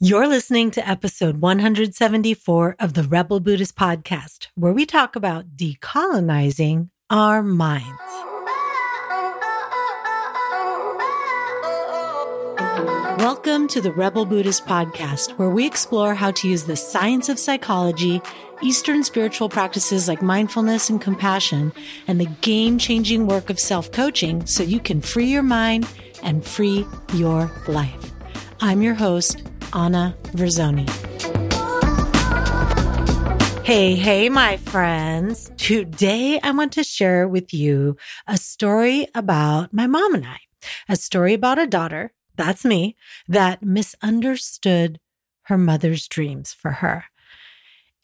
You're listening to episode 174 of the Rebel Buddhist podcast, where we talk about decolonizing our minds. Welcome to the Rebel Buddhist podcast, where we explore how to use the science of psychology, Eastern spiritual practices like mindfulness and compassion, and the game changing work of self coaching so you can free your mind and free your life. I'm your host, Anna Verzoni. Hey, hey, my friends. Today I want to share with you a story about my mom and I, a story about a daughter, that's me, that misunderstood her mother's dreams for her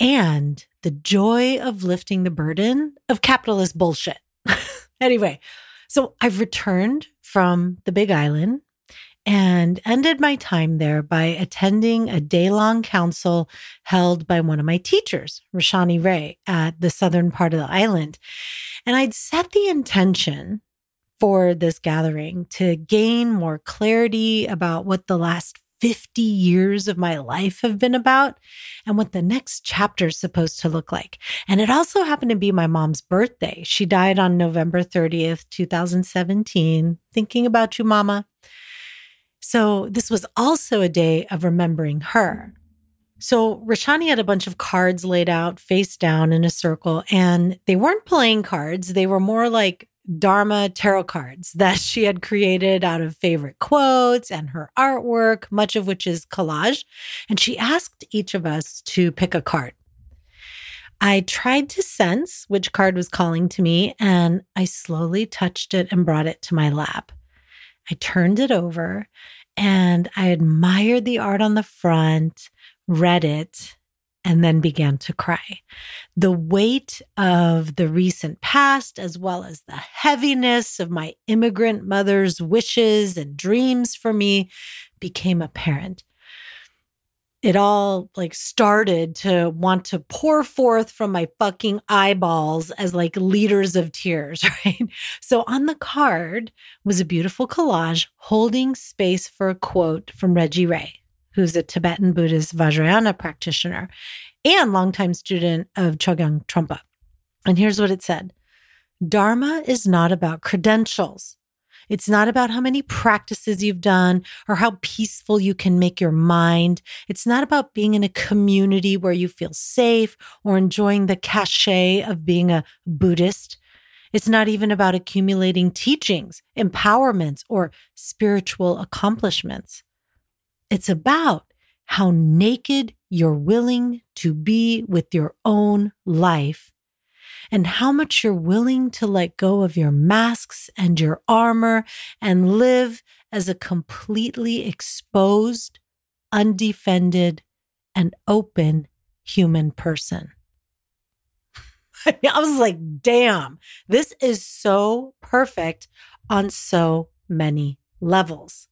and the joy of lifting the burden of capitalist bullshit. anyway, so I've returned from the Big Island and ended my time there by attending a day long council held by one of my teachers, Rashani Réa, at the southern part of the island. And I'd set the intention for this gathering to gain more clarity about what the last 50 years of my life have been about and what the next chapter is supposed to look like. And it also happened to be my mom's birthday. She died on November 30th, 2017. Thinking about you, mama. So this was also a day of remembering her. So Rashani had a bunch of cards laid out face down in a circle, and they weren't playing cards. They were more like Dharma tarot cards that she had created out of favorite quotes and her artwork, much of which is collage. And she asked each of us to pick a card. I tried to sense which card was calling to me, and I slowly touched it and brought it to my lap. I turned it over and I admired the art on the front, read it, and then began to cry. The weight of the recent past, as well as the heaviness of my immigrant mother's wishes and dreams for me, became apparent it all like started to want to pour forth from my fucking eyeballs as like liters of tears, right? So on the card was a beautiful collage holding space for a quote from Reggie Ray, who's a Tibetan Buddhist Vajrayana practitioner and longtime student of Chogyam Trungpa. And here's what it said Dharma is not about credentials. It's not about how many practices you've done or how peaceful you can make your mind. It's not about being in a community where you feel safe or enjoying the cachet of being a Buddhist. It's not even about accumulating teachings, empowerments, or spiritual accomplishments. It's about how naked you're willing to be with your own life and how much you're willing to let go of your masks and your armor and live as a completely exposed, undefended, and open human person. I was like, damn, this is so perfect on so many levels.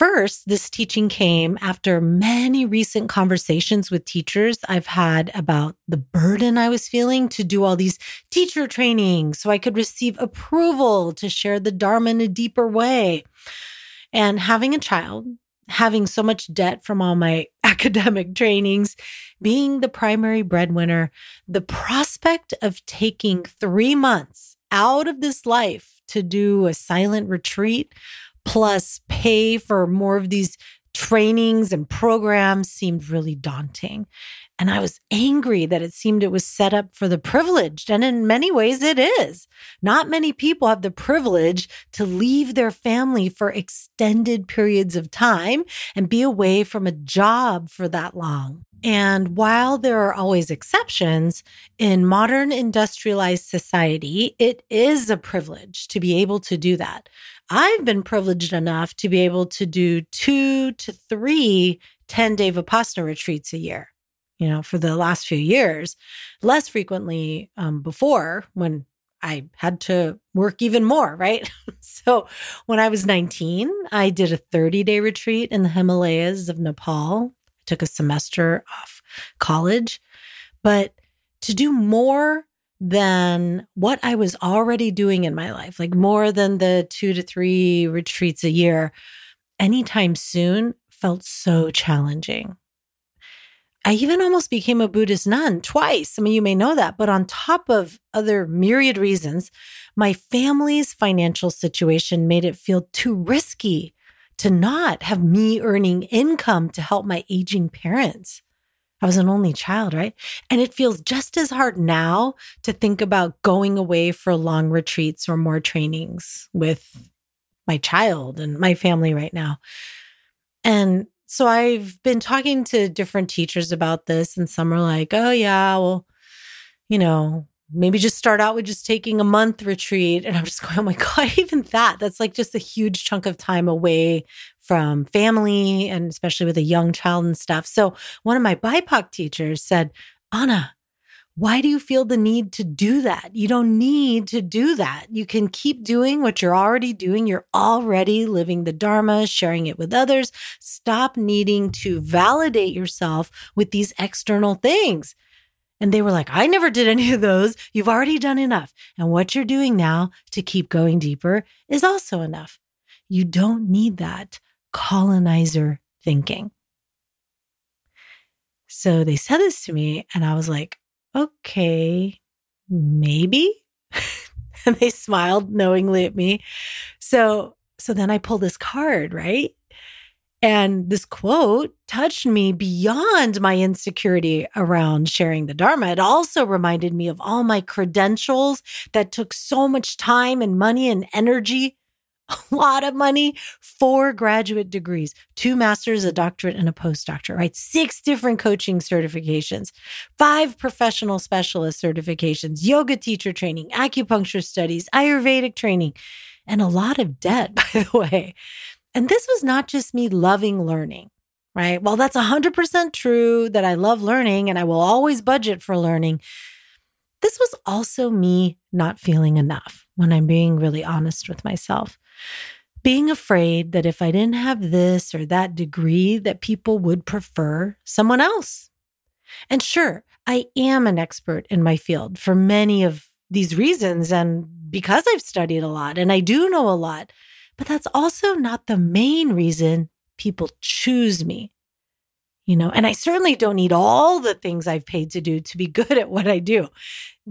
First, this teaching came after many recent conversations with teachers I've had about the burden I was feeling to do all these teacher trainings so I could receive approval to share the Dharma in a deeper way. And having a child, having so much debt from all my academic trainings, being the primary breadwinner, the prospect of taking three months out of this life to do a silent retreat plus pay for more of these trainings and programs seemed really daunting. And I was angry that it seemed it was set up for the privileged. And in many ways, it is. Not many people have the privilege to leave their family for extended periods of time and be away from a job for that long. And while there are always exceptions, in modern industrialized society, it is a privilege to be able to do that. I've been privileged enough to be able to do two to three 10 day Vipassana retreats a year, you know, for the last few years, less frequently um, before when I had to work even more, right? so when I was 19, I did a 30 day retreat in the Himalayas of Nepal. I took a semester off college. But to do more than what I was already doing in my life, like more than the two to three retreats a year anytime soon, felt so challenging. I even almost became a Buddhist nun twice. I mean, you may know that, but on top of other myriad reasons, my family's financial situation made it feel too risky to not have me earning income to help my aging parents. I was an only child, right? And it feels just as hard now to think about going away for long retreats or more trainings with my child and my family right now. And so I've been talking to different teachers about this, and some are like, oh, yeah, well, you know, maybe just start out with just taking a month retreat. And I'm just going, oh my God, even that, that's like just a huge chunk of time away from family and especially with a young child and stuff. So one of my BIPOC teachers said, Anna, why do you feel the need to do that? You don't need to do that. You can keep doing what you're already doing. You're already living the Dharma, sharing it with others. Stop needing to validate yourself with these external things. And they were like, I never did any of those. You've already done enough. And what you're doing now to keep going deeper is also enough. You don't need that colonizer thinking. So they said this to me, and I was like, okay, maybe. and they smiled knowingly at me. So, so then I pulled this card, right? And this quote touched me beyond my insecurity around sharing the Dharma. It also reminded me of all my credentials that took so much time and money and energy a lot of money, four graduate degrees, two masters, a doctorate, and a postdoctorate, right? Six different coaching certifications, five professional specialist certifications, yoga teacher training, acupuncture studies, Ayurvedic training, and a lot of debt, by the way. And this was not just me loving learning, right? Well, that's 100% true that I love learning and I will always budget for learning. This was also me not feeling enough when I'm being really honest with myself being afraid that if I didn't have this or that degree, that people would prefer someone else. And sure, I am an expert in my field for many of these reasons and because I've studied a lot and I do know a lot, but that's also not the main reason people choose me you know, and I certainly don't need all the things I've paid to do to be good at what I do.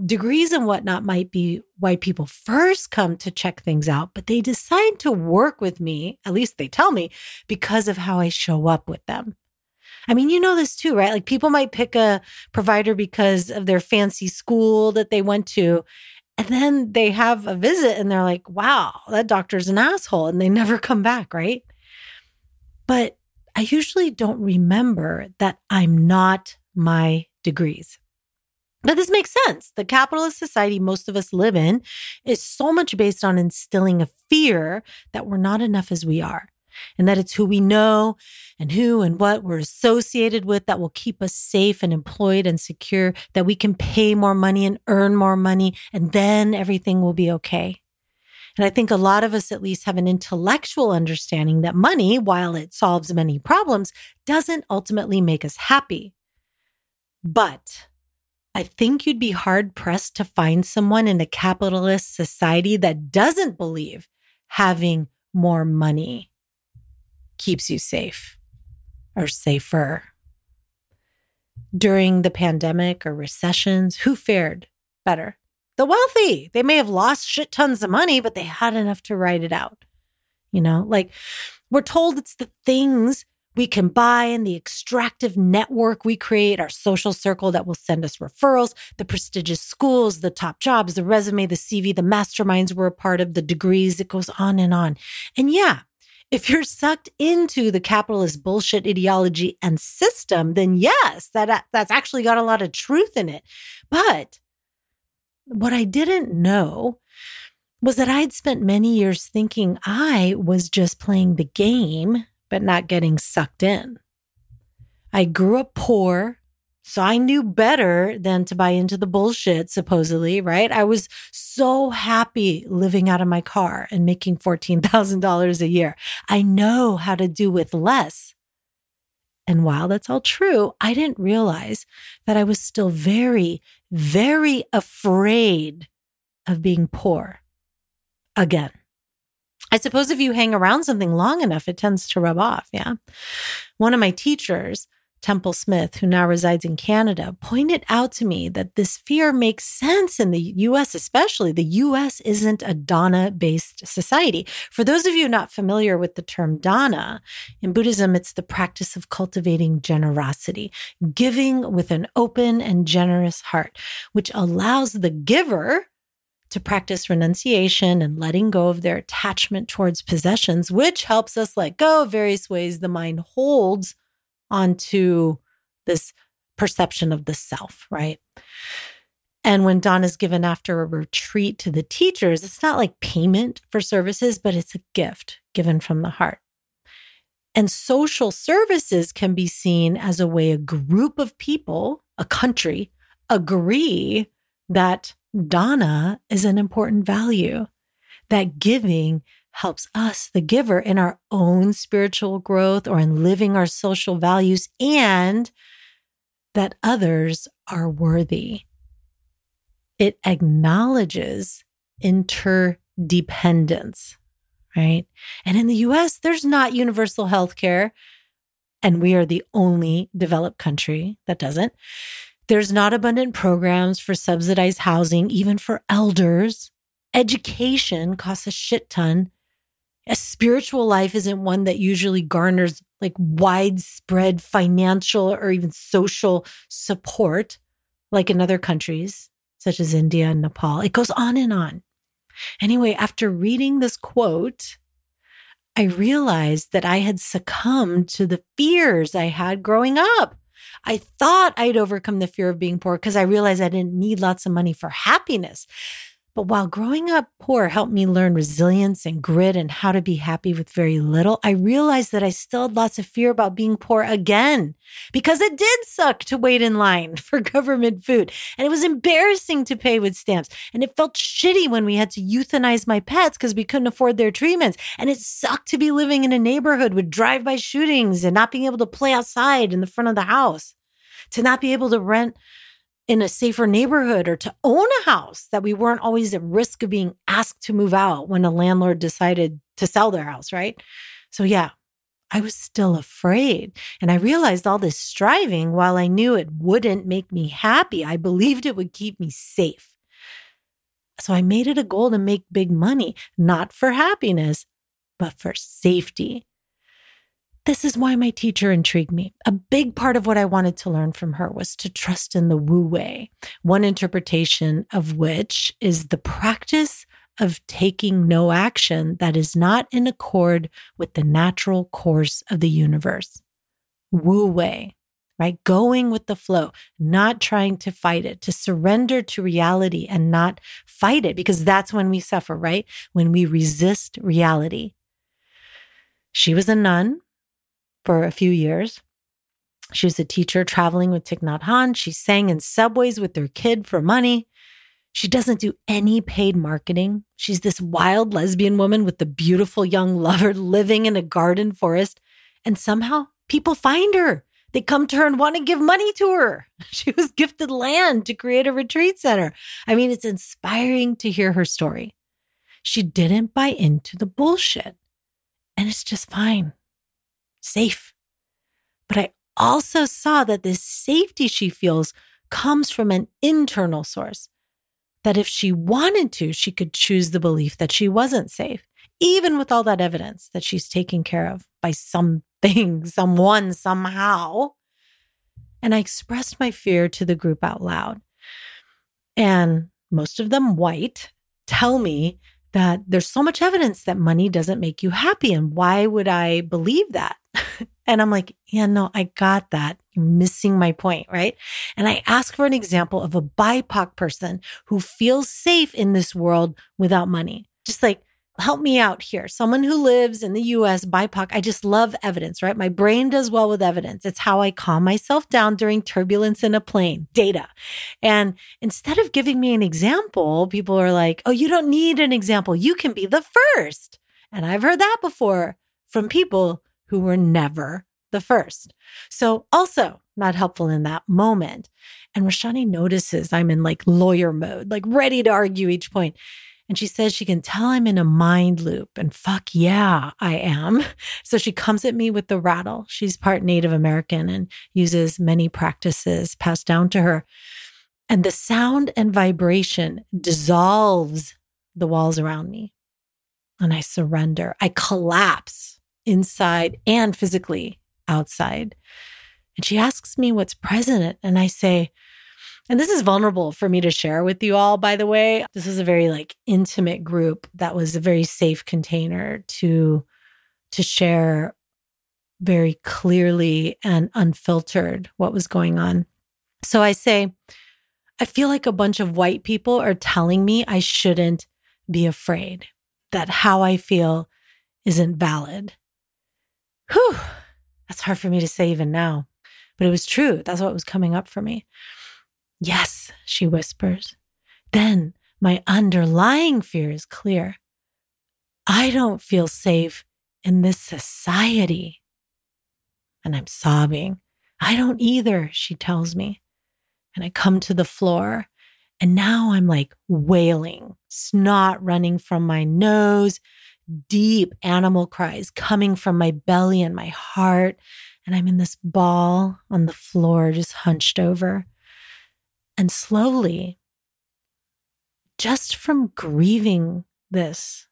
Degrees and whatnot might be why people first come to check things out, but they decide to work with me, at least they tell me, because of how I show up with them. I mean, you know this too, right? Like people might pick a provider because of their fancy school that they went to. And then they have a visit and they're like, wow, that doctor's an asshole. And they never come back, right? But I usually don't remember that I'm not my degrees. But this makes sense. The capitalist society most of us live in is so much based on instilling a fear that we're not enough as we are, and that it's who we know and who and what we're associated with that will keep us safe and employed and secure, that we can pay more money and earn more money, and then everything will be okay. And I think a lot of us at least have an intellectual understanding that money, while it solves many problems, doesn't ultimately make us happy. But I think you'd be hard pressed to find someone in a capitalist society that doesn't believe having more money keeps you safe or safer. During the pandemic or recessions, who fared better? the wealthy. They may have lost shit tons of money, but they had enough to ride it out. You know, like we're told it's the things we can buy and the extractive network we create, our social circle that will send us referrals, the prestigious schools, the top jobs, the resume, the CV, the masterminds we're a part of, the degrees. It goes on and on. And yeah, if you're sucked into the capitalist bullshit ideology and system, then yes, that uh, that's actually got a lot of truth in it. But what I didn't know was that I'd spent many years thinking I was just playing the game, but not getting sucked in. I grew up poor, so I knew better than to buy into the bullshit, supposedly, right? I was so happy living out of my car and making $14,000 a year. I know how to do with less. And while that's all true, I didn't realize that I was still very, very afraid of being poor again. I suppose if you hang around something long enough, it tends to rub off. Yeah. One of my teachers, Temple Smith, who now resides in Canada, pointed out to me that this fear makes sense in the US, especially. The US isn't a dana based society. For those of you not familiar with the term dana, in Buddhism, it's the practice of cultivating generosity, giving with an open and generous heart, which allows the giver to practice renunciation and letting go of their attachment towards possessions, which helps us let go of various ways the mind holds onto this perception of the self, right? And when dana is given after a retreat to the teachers, it's not like payment for services, but it's a gift given from the heart. And social services can be seen as a way a group of people, a country, agree that dana is an important value, that giving helps us, the giver, in our own spiritual growth or in living our social values, and that others are worthy. It acknowledges interdependence, right? And in the US, there's not universal health care, and we are the only developed country that doesn't. There's not abundant programs for subsidized housing, even for elders. Education costs a shit ton. A spiritual life isn't one that usually garners like widespread financial or even social support, like in other countries, such as India and Nepal. It goes on and on. Anyway, after reading this quote, I realized that I had succumbed to the fears I had growing up. I thought I'd overcome the fear of being poor because I realized I didn't need lots of money for happiness. But while growing up poor helped me learn resilience and grit and how to be happy with very little, I realized that I still had lots of fear about being poor again because it did suck to wait in line for government food. And it was embarrassing to pay with stamps. And it felt shitty when we had to euthanize my pets because we couldn't afford their treatments. And it sucked to be living in a neighborhood with drive by shootings and not being able to play outside in the front of the house, to not be able to rent in a safer neighborhood or to own a house that we weren't always at risk of being asked to move out when a landlord decided to sell their house, right? So, yeah, I was still afraid. And I realized all this striving, while I knew it wouldn't make me happy, I believed it would keep me safe. So I made it a goal to make big money, not for happiness, but for safety. This is why my teacher intrigued me. A big part of what I wanted to learn from her was to trust in the Wu Wei, one interpretation of which is the practice of taking no action that is not in accord with the natural course of the universe. Wu Wei, right? Going with the flow, not trying to fight it, to surrender to reality and not fight it, because that's when we suffer, right? When we resist reality. She was a nun for a few years. She was a teacher traveling with Thich Nhat Hanh. She sang in subways with their kid for money. She doesn't do any paid marketing. She's this wild lesbian woman with a beautiful young lover living in a garden forest. And somehow people find her. They come to her and want to give money to her. She was gifted land to create a retreat center. I mean, it's inspiring to hear her story. She didn't buy into the bullshit. And it's just fine safe. But I also saw that this safety she feels comes from an internal source. That if she wanted to, she could choose the belief that she wasn't safe, even with all that evidence that she's taken care of by something, someone, somehow. And I expressed my fear to the group out loud. And most of them white tell me that there's so much evidence that money doesn't make you happy. And why would I believe that? and I'm like, yeah, no, I got that. You're missing my point, right? And I ask for an example of a BIPOC person who feels safe in this world without money. Just like, help me out here. Someone who lives in the US, BIPOC, I just love evidence, right? My brain does well with evidence. It's how I calm myself down during turbulence in a plane, data. And instead of giving me an example, people are like, oh, you don't need an example. You can be the first. And I've heard that before from people who were never the first. So also not helpful in that moment. And Rashani notices I'm in like lawyer mode, like ready to argue each point. And she says she can tell I'm in a mind loop. And fuck yeah, I am. So she comes at me with the rattle. She's part Native American and uses many practices passed down to her. And the sound and vibration dissolves the walls around me. And I surrender. I collapse inside and physically outside. And she asks me what's present. And I say, and this is vulnerable for me to share with you all, by the way. This is a very like intimate group that was a very safe container to to share very clearly and unfiltered what was going on. So I say, I feel like a bunch of white people are telling me I shouldn't be afraid, that how I feel isn't valid. Whew, that's hard for me to say even now, but it was true. That's what was coming up for me. Yes, she whispers. Then my underlying fear is clear. I don't feel safe in this society. And I'm sobbing. I don't either, she tells me. And I come to the floor, and now I'm like wailing, snot running from my nose, deep animal cries coming from my belly and my heart. And I'm in this ball on the floor, just hunched over. And slowly, just from grieving this,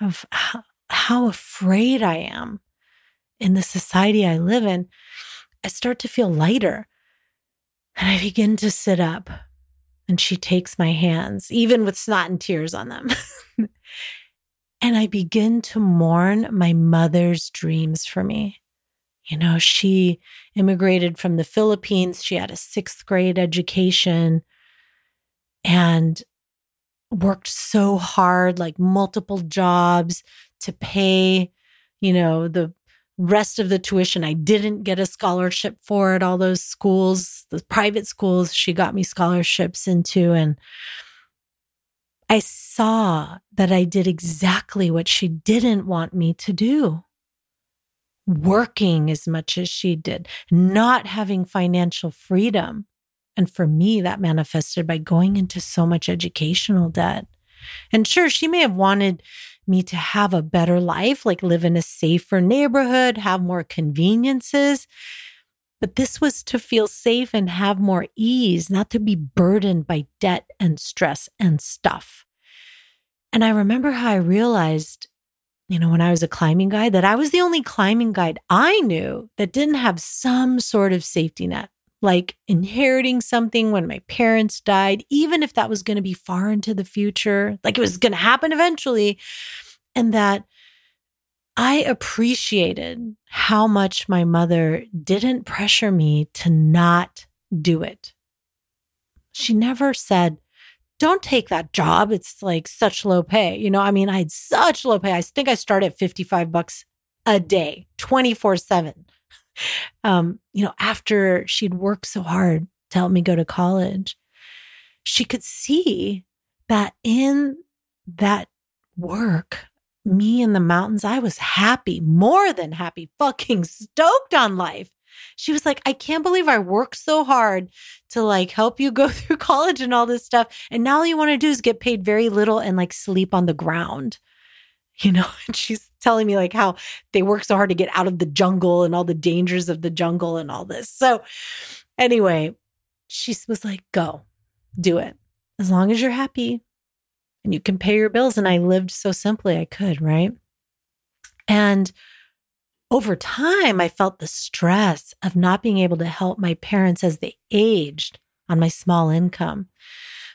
of how, afraid I am in the society I live in, I start to feel lighter. And I begin to sit up. And she takes my hands, even with snot and tears on them. and I begin to mourn my mother's dreams for me. You know, she immigrated from the Philippines. She had a sixth grade education and worked so hard, like multiple jobs to pay, you know, the rest of the tuition. I didn't get a scholarship for at all those schools, the private schools she got me scholarships into. And I saw that I did exactly what she didn't want me to do working as much as she did, not having financial freedom. And for me, that manifested by going into so much educational debt. And sure, she may have wanted me to have a better life, like live in a safer neighborhood, have more conveniences. But this was to feel safe and have more ease, not to be burdened by debt and stress and stuff. And I remember how I realized you know, when I was a climbing guide, that I was the only climbing guide I knew that didn't have some sort of safety net, like inheriting something when my parents died, even if that was going to be far into the future, like it was going to happen eventually. And that I appreciated how much my mother didn't pressure me to not do it. She never said, don't take that job. It's like such low pay. You know, I mean, I had such low pay. I think I started at 55 bucks a day, 24 7. Um, you know, after she'd worked so hard to help me go to college, she could see that in that work, me in the mountains, I was happy, more than happy, fucking stoked on life she was like, I can't believe I worked so hard to like help you go through college and all this stuff. And now all you want to do is get paid very little and like sleep on the ground. You know, and she's telling me like how they work so hard to get out of the jungle and all the dangers of the jungle and all this. So, anyway, she was like, go do it as long as you're happy and you can pay your bills. And I lived so simply I could, right? And over time, I felt the stress of not being able to help my parents as they aged on my small income.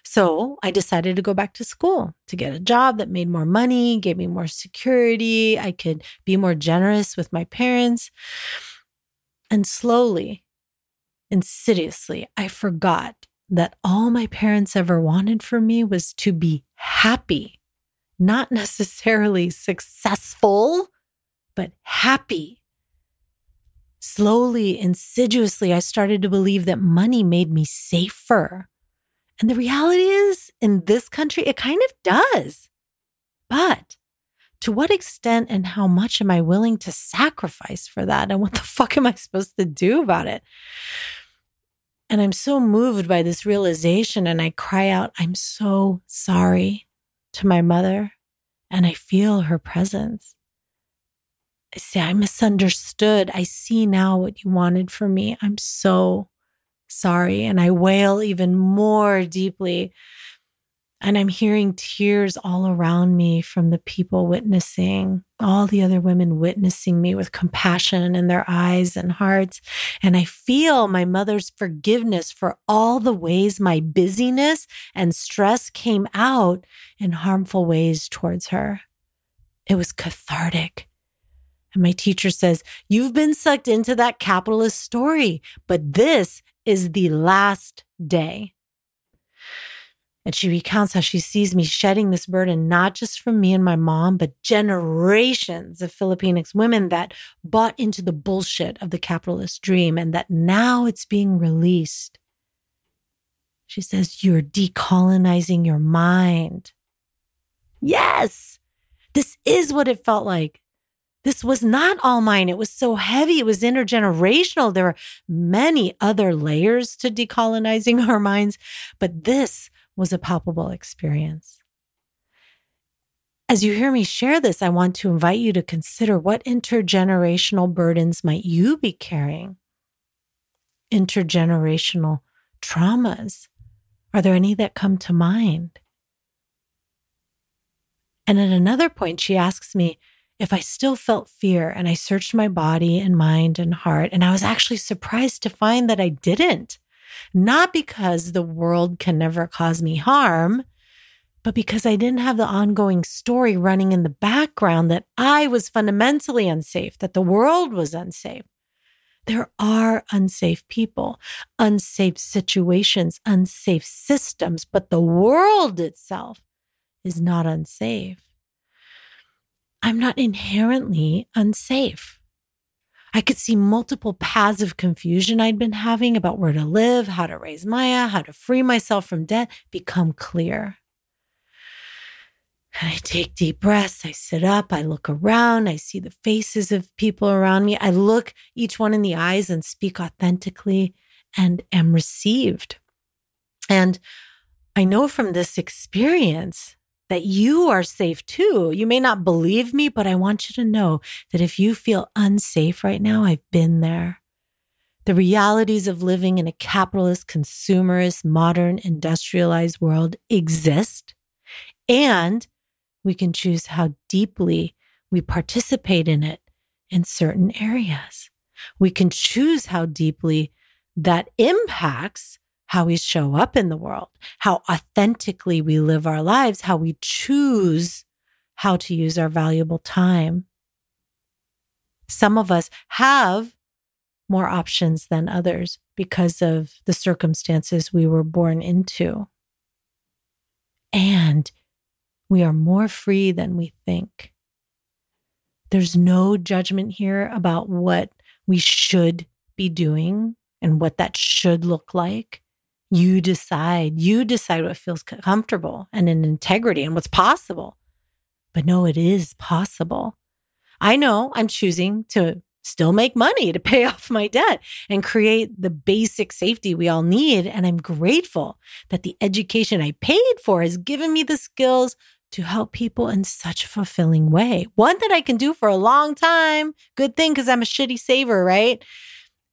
So I decided to go back to school to get a job that made more money, gave me more security. I could be more generous with my parents. And slowly, insidiously, I forgot that all my parents ever wanted for me was to be happy, not necessarily successful but happy. Slowly, insidiously, I started to believe that money made me safer. And the reality is, in this country, it kind of does. But to what extent and how much am I willing to sacrifice for that? And what the fuck am I supposed to do about it? And I'm so moved by this realization, and I cry out, I'm so sorry. to my mother and I feel her presence. I say, I misunderstood. I see now what you wanted from me. I'm so sorry. And I wail even more deeply and I'm hearing tears all around me from the people witnessing, all the other women witnessing me with compassion in their eyes and hearts. And I feel my mother's forgiveness for all the ways my busyness and stress came out in harmful ways towards her. It was cathartic. And my teacher says, You've been sucked into that capitalist story, but this is the last day. And she recounts how she sees me shedding this burden, not just from me and my mom, but generations of Filipinx women that bought into the bullshit of the capitalist dream and that now it's being released. She says, You're decolonizing your mind. Yes, this is what it felt like. This was not all mine. It was so heavy. It was intergenerational. There were many other layers to decolonizing our minds, but this was a palpable experience. As you hear me share this, I want to invite you to consider what intergenerational burdens might you be carrying? Intergenerational traumas. Are there any that come to mind? And at another point, she asks me if I still felt fear, and I searched my body and mind and heart, and I was actually surprised to find that I didn't not because the world can never cause me harm, but because I didn't have the ongoing story running in the background that I was fundamentally unsafe, that the world was unsafe. There are unsafe people, unsafe situations, unsafe systems, but the world itself is not unsafe. I'm not inherently unsafe. I could see multiple paths of confusion I'd been having about where to live, how to raise Maya, how to free myself from debt become clear. And I take deep breaths. I sit up. I look around. I see the faces of people around me. I look each one in the eyes and speak authentically and am received. And I know from this experience that you are safe too. You may not believe me, but I want you to know that if you feel unsafe right now, I've been there. The realities of living in a capitalist, consumerist, modern, industrialized world exist. And we can choose how deeply we participate in it in certain areas. We can choose how deeply that impacts how we show up in the world, how authentically we live our lives, how we choose how to use our valuable time. Some of us have more options than others because of the circumstances we were born into. And we are more free than we think. There's no judgment here about what we should be doing and what that should look like. You decide, you decide what feels comfortable and in integrity and what's possible. But no, it is possible. I know I'm choosing to still make money to pay off my debt and create the basic safety we all need. And I'm grateful that the education I paid for has given me the skills to help people in such a fulfilling way. One that I can do for a long time. Good thing because I'm a shitty saver, right?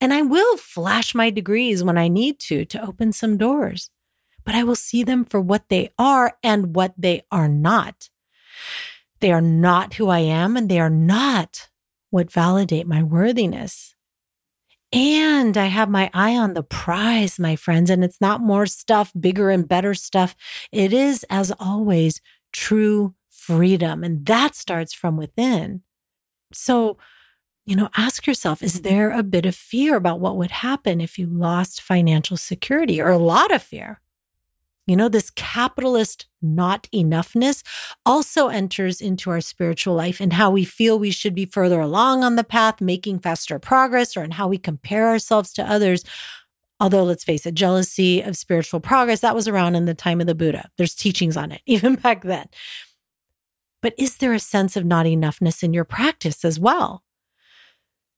And I will flash my degrees when I need to to open some doors, but I will see them for what they are and what they are not. They are not who I am and they are not what validate my worthiness. And I have my eye on the prize, my friends, and it's not more stuff, bigger and better stuff. It is, as always, true freedom. And that starts from within. So, you know, ask yourself is mm-hmm. there a bit of fear about what would happen if you lost financial security or a lot of fear? You know, this capitalist not enoughness also enters into our spiritual life and how we feel we should be further along on the path, making faster progress, or in how we compare ourselves to others. Although, let's face it, jealousy of spiritual progress, that was around in the time of the Buddha. There's teachings on it, even back then. But is there a sense of not enoughness in your practice as well?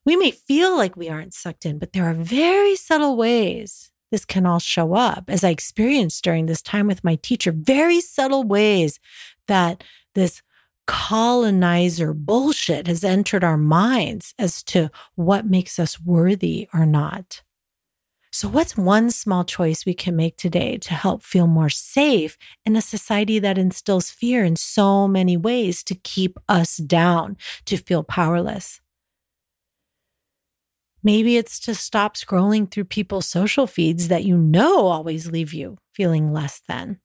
We may feel like we aren't sucked in, but there are very subtle ways this can all show up, as I experienced during this time with my teacher, very subtle ways that this colonizer bullshit has entered our minds as to what makes us worthy or not. So, what's one small choice we can make today to help feel more safe in a society that instills fear in so many ways to keep us down, to feel powerless? Maybe it's to stop scrolling through people's social feeds that you know always leave you feeling less than.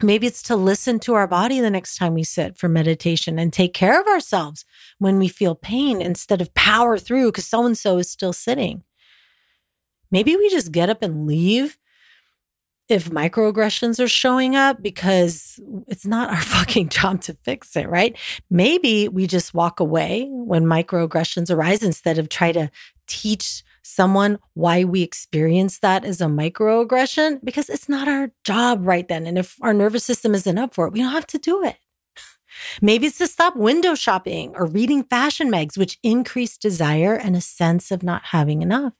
Maybe it's to listen to our body the next time we sit for meditation and take care of ourselves when we feel pain instead of power through because so and so is still sitting. Maybe we just get up and leave if microaggressions are showing up because it's not our fucking job to fix it, right? Maybe we just walk away when microaggressions arise instead of try to teach someone why we experience that as a microaggression because it's not our job right then. And if our nervous system isn't up for it, we don't have to do it. Maybe it's to stop window shopping or reading fashion mags, which increase desire and a sense of not having enough.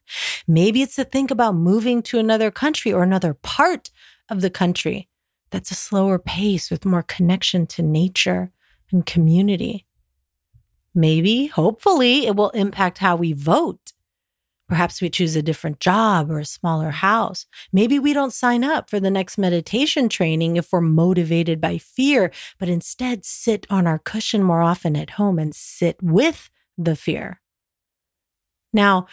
Maybe it's to think about moving to another country or another part of the country that's a slower pace with more connection to nature and community. Maybe, hopefully, it will impact how we vote Perhaps we choose a different job or a smaller house. Maybe we don't sign up for the next meditation training if we're motivated by fear, but instead sit on our cushion more often at home and sit with the fear. Now,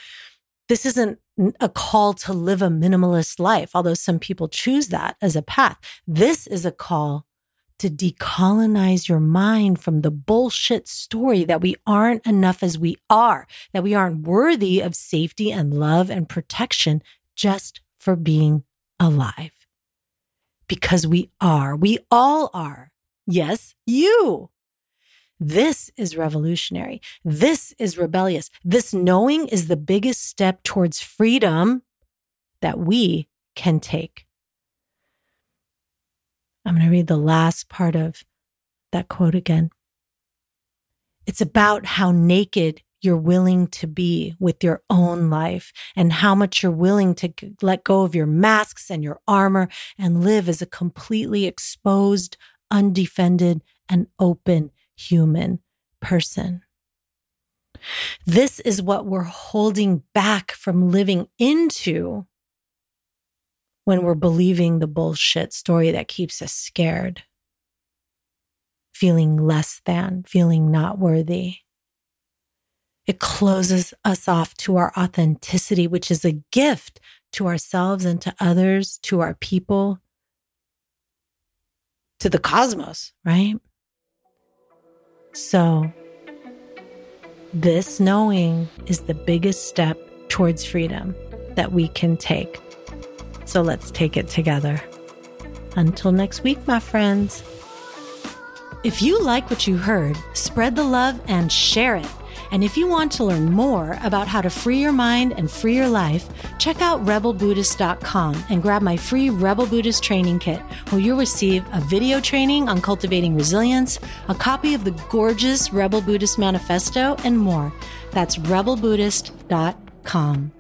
this isn't a call to live a minimalist life, although some people choose that as a path. This is a call to decolonize your mind from the bullshit story that we aren't enough as we are, that we aren't worthy of safety and love and protection just for being alive. Because we are, we all are. Yes, you. This is revolutionary. This is rebellious. This knowing is the biggest step towards freedom that we can take. I'm going to read the last part of that quote again. It's about how naked you're willing to be with your own life and how much you're willing to let go of your masks and your armor and live as a completely exposed, undefended, and open human person. This is what we're holding back from living into when we're believing the bullshit story that keeps us scared, feeling less than, feeling not worthy. It closes us off to our authenticity, which is a gift to ourselves and to others, to our people, to the cosmos, right? So, this knowing is the biggest step towards freedom that we can take. So let's take it together. Until next week, my friends. If you like what you heard, spread the love and share it. And if you want to learn more about how to free your mind and free your life, check out rebelbuddhist.com and grab my free Rebel Buddhist training kit, where you'll receive a video training on cultivating resilience, a copy of the gorgeous Rebel Buddhist Manifesto, and more. That's rebelbuddhist.com.